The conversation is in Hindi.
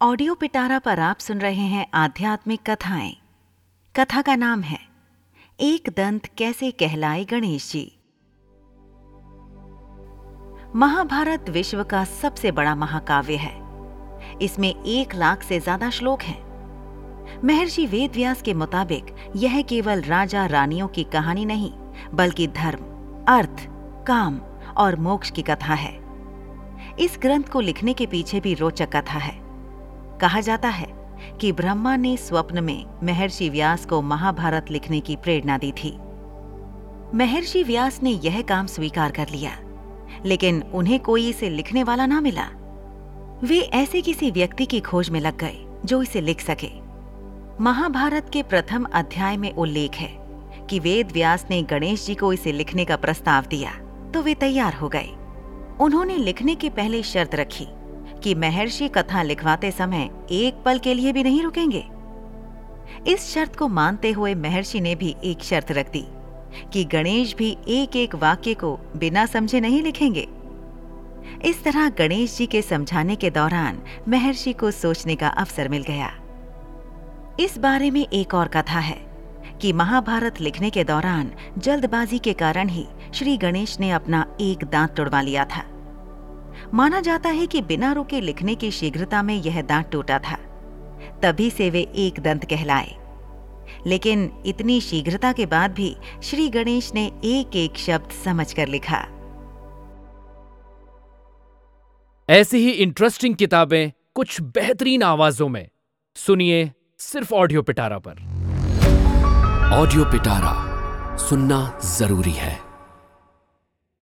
ऑडियो पिटारा पर आप सुन रहे हैं आध्यात्मिक कथाएँ। कथा का नाम है, एक दंत कैसे कहलाए गणेश जी। महाभारत विश्व का सबसे बड़ा महाकाव्य है। इसमें एक लाख से ज़्यादा श्लोक हैं। महर्षि वेदव्यास के मुताबिक यह केवल राजा रानियों की कहानी नहीं, बल्कि धर्म, अर्थ, काम और मोक्ष की कथा है। इस ग्रंथ को लिखने के पीछे भी रोचक कथा है। कहा जाता है कि ब्रह्मा ने स्वप्न में महर्षि व्यास को महाभारत लिखने की प्रेरणा दी थी। महर्षि व्यास ने यह काम स्वीकार कर लिया, लेकिन उन्हें कोई इसे लिखने वाला ना मिला। वे ऐसे किसी व्यक्ति की खोज में लग गए जो इसे लिख सके। महाभारत के प्रथम अध्याय में उल्लेख है कि वेद व्यास ने गणेश जी को इसे लिखने का प्रस्ताव दिया तो वे तैयार हो गए। उन्होंने लिखने के पहले शर्त रखी कि महर्षि कथा लिखवाते समय एक पल के लिए भी नहीं रुकेंगे। इस शर्त को मानते हुए महर्षि ने भी एक शर्त रख दी कि गणेश भी एक एक वाक्य को बिना समझे नहीं लिखेंगे। इस तरह गणेश जी के समझाने के दौरान महर्षि को सोचने का अवसर मिल गया। इस बारे में एक और कथा है कि महाभारत लिखने के दौरान जल्दबाजी के कारण ही श्री गणेश ने अपना एक दांत तोड़वा लिया था। माना जाता है कि बिना रुके लिखने की शीघ्रता में यह दांत टूटा था। तभी से वे एक दंत कहलाए। लेकिन इतनी शीघ्रता के बाद भी श्री गणेश ने एक एक शब्द समझकर लिखा। ऐसी ही इंटरेस्टिंग किताबें कुछ बेहतरीन आवाजों में। सुनिए सिर्फ़ ऑडियो पिटारा पर। ऑडियो पिटारा सुनना ज़रूरी है।